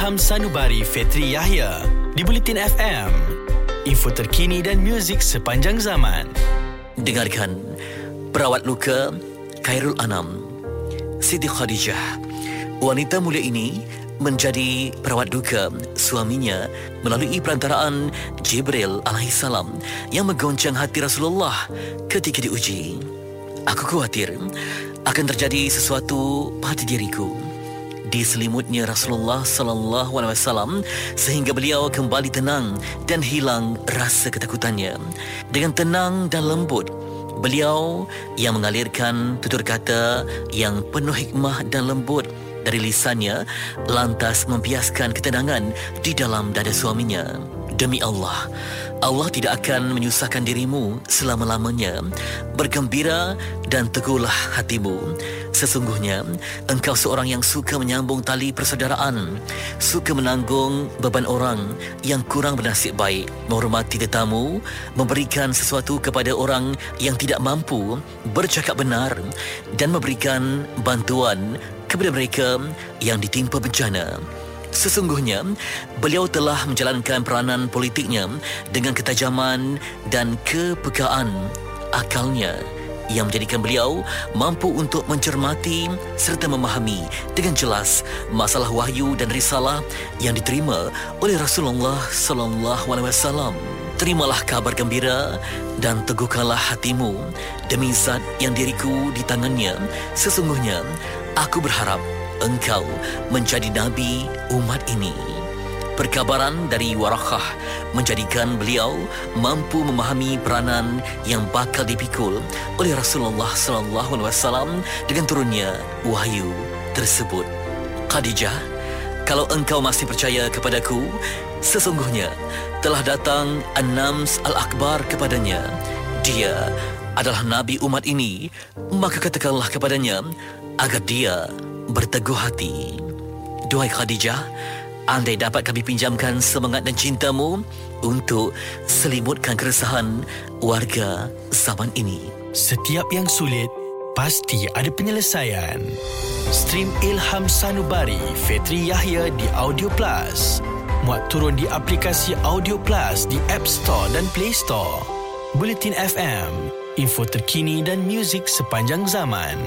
Ilham Sanubari Fetri Yahya di Bulletin FM. Info terkini dan muzik sepanjang zaman. Dengarkan Perawat Luka Khairul Anam Siti Khadijah Wanita mulia ini menjadi perawat duka suaminya melalui perantaraan Jibril alaihissalam yang menggoncang hati Rasulullah ketika diuji. Aku khawatir akan terjadi sesuatu pada diriku. Diselimutnya Rasulullah sallallahu alaihi wasallam sehingga beliau kembali tenang dan hilang rasa ketakutannya. Dengan tenang dan lembut Beliau yang mengalirkan tutur kata yang penuh hikmah dan lembut dari lisannya lantas membiaskan ketenangan di dalam dada suaminya. Demi Allah, Allah tidak akan menyusahkan dirimu selama-lamanya. Bergembira dan teguhlah hatimu. Sesungguhnya, engkau seorang yang suka menyambung tali persaudaraan, suka menanggung beban orang yang kurang bernasib baik, menghormati tetamu, memberikan sesuatu kepada orang yang tidak mampu, bercakap benar dan memberikan bantuan kepada mereka yang ditimpa bencana. Sesungguhnya, beliau telah menjalankan peranan politiknya dengan ketajaman dan kepekaan akalnya yang menjadikan beliau mampu untuk mencermati serta memahami dengan jelas masalah wahyu dan risalah yang diterima oleh Rasulullah sallallahu alaihi wasallam. Terimalah kabar gembira dan teguhkanlah hatimu demi zat yang diriku di tangannya. Sesungguhnya aku berharap engkau menjadi nabi umat ini. Perkabaran dari Warakah menjadikan beliau mampu memahami peranan yang bakal dipikul oleh Rasulullah sallallahu alaihi wasallam dengan turunnya wahyu tersebut. Khadijah, kalau engkau masih percaya kepadaku, sesungguhnya telah datang An-Nams Al-Akbar kepadanya. Dia adalah nabi umat ini, maka katakanlah kepadanya agar dia berteguh hati. Duhai Khadijah, andai dapat kami pinjamkan semangat dan cintamu untuk selimutkan keresahan warga zaman ini. Setiap yang sulit pasti ada penyelesaian. Stream Ilham Sanubari Fetri Yahya di Audio Plus. Muat turun di aplikasi Audio Plus di App Store dan Play Store. Bulletin FM, info terkini dan muzik sepanjang zaman.